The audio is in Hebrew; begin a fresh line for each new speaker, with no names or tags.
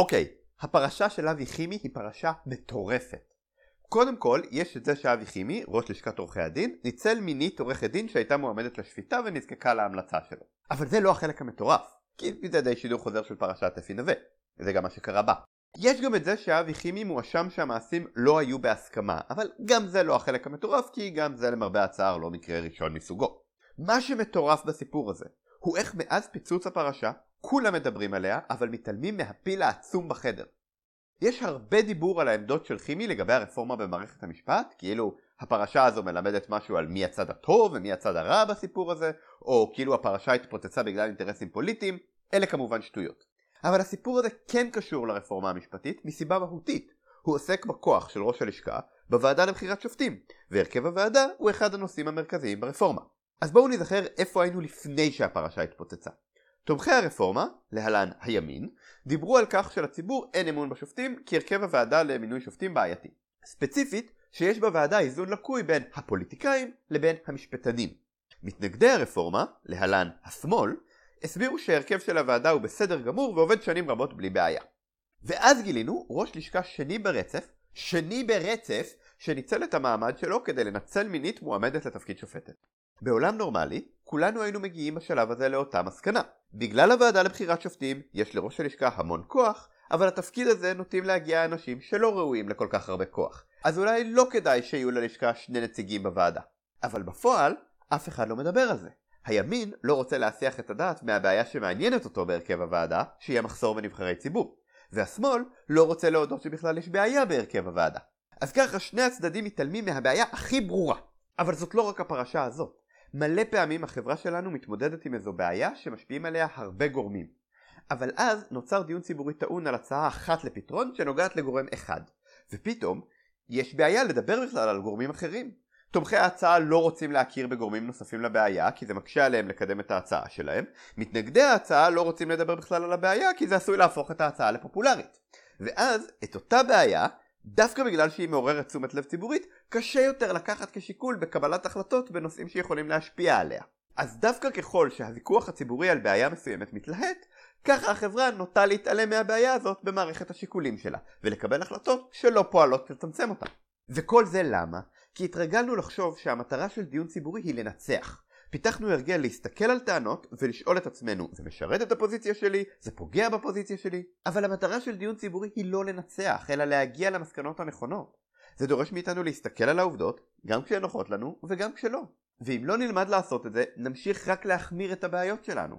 אוקיי, הפרשה של אבי חימי היא פרשה מטורפת. קודם כל, יש את זה שאבי חימי, ראש לשכת עורכי הדין, ניצל מינית עורכת דין שהייתה מועמדת לשפיטה ונזקקה להמלצה שלו. אבל זה לא החלק המטורף, כי זה די שידור חוזר של פרשת אפי נווה. זה גם מה שקרה בה. יש גם את זה שאבי חימי מואשם שהמעשים לא היו בהסכמה, אבל גם זה לא החלק המטורף, כי גם זה למרבה הצער לא מקרה ראשון מסוגו. מה שמטורף בסיפור הזה, הוא איך מאז פיצוץ הפרשה, כולם מדברים עליה, אבל מתעלמים מהפיל העצום בחדר. יש הרבה דיבור על העמדות של חימי לגבי הרפורמה במערכת המשפט, כאילו הפרשה הזו מלמדת משהו על מי הצד הטוב ומי הצד הרע בסיפור הזה, או כאילו הפרשה התפוצצה בגלל אינטרסים פוליטיים, אלה כמובן שטויות. אבל הסיפור הזה כן קשור לרפורמה המשפטית מסיבה מהותית. הוא עוסק בכוח של ראש הלשכה בוועדה לבחירת שופטים, והרכב הוועדה הוא אחד הנושאים המרכזיים ברפורמה. אז בואו נזכר איפה היינו לפני שהפרשה התפוצצה. תומכי הרפורמה, להלן הימין, דיברו על כך שלציבור אין אמון בשופטים כי הרכב הוועדה למינוי שופטים בעייתי. ספציפית, שיש בוועדה איזון לקוי בין הפוליטיקאים לבין המשפטנים. מתנגדי הרפורמה, להלן השמאל, הסבירו שההרכב של הוועדה הוא בסדר גמור ועובד שנים רבות בלי בעיה. ואז גילינו ראש לשכה שני ברצף, שני ברצף, שניצל את המעמד שלו כדי לנצל מינית מועמדת לתפקיד שופטת. בעולם נורמלי, כולנו היינו מגיעים בשלב הזה לאותה מסקנה. בגלל הוועדה לבחירת שופטים, יש לראש הלשכה המון כוח, אבל לתפקיד הזה נוטים להגיע אנשים שלא ראויים לכל כך הרבה כוח. אז אולי לא כדאי שיהיו ללשכה שני נציגים בוועדה. אבל בפועל, אף אחד לא מדבר על זה. הימין לא רוצה להסיח את הדעת מהבעיה שמעניינת אותו בהרכב הוועדה, שהיא המחסור בנבחרי ציבור. והשמאל לא רוצה להודות שבכלל יש בעיה בהרכב הוועדה. אז ככה שני הצדדים מתעלמים מהבעיה הכי ברורה. אבל זאת לא רק הפרשה הזאת. מלא פעמים החברה שלנו מתמודדת עם איזו בעיה שמשפיעים עליה הרבה גורמים. אבל אז נוצר דיון ציבורי טעון על הצעה אחת לפתרון שנוגעת לגורם אחד. ופתאום יש בעיה לדבר בכלל על גורמים אחרים. תומכי ההצעה לא רוצים להכיר בגורמים נוספים לבעיה כי זה מקשה עליהם לקדם את ההצעה שלהם. מתנגדי ההצעה לא רוצים לדבר בכלל על הבעיה כי זה עשוי להפוך את ההצעה לפופולרית. ואז את אותה בעיה דווקא בגלל שהיא מעוררת תשומת לב ציבורית, קשה יותר לקחת כשיקול בקבלת החלטות בנושאים שיכולים להשפיע עליה. אז דווקא ככל שהוויכוח הציבורי על בעיה מסוימת מתלהט, ככה החברה נוטה להתעלם מהבעיה הזאת במערכת השיקולים שלה, ולקבל החלטות שלא פועלות לצמצם אותה. וכל זה למה? כי התרגלנו לחשוב שהמטרה של דיון ציבורי היא לנצח. פיתחנו הרגל להסתכל על טענות ולשאול את עצמנו, זה משרת את הפוזיציה שלי? זה פוגע בפוזיציה שלי? אבל המטרה של דיון ציבורי היא לא לנצח, אלא להגיע למסקנות הנכונות. זה דורש מאיתנו להסתכל על העובדות, גם כשהן נוחות לנו וגם כשלא. ואם לא נלמד לעשות את זה, נמשיך רק להחמיר את הבעיות שלנו.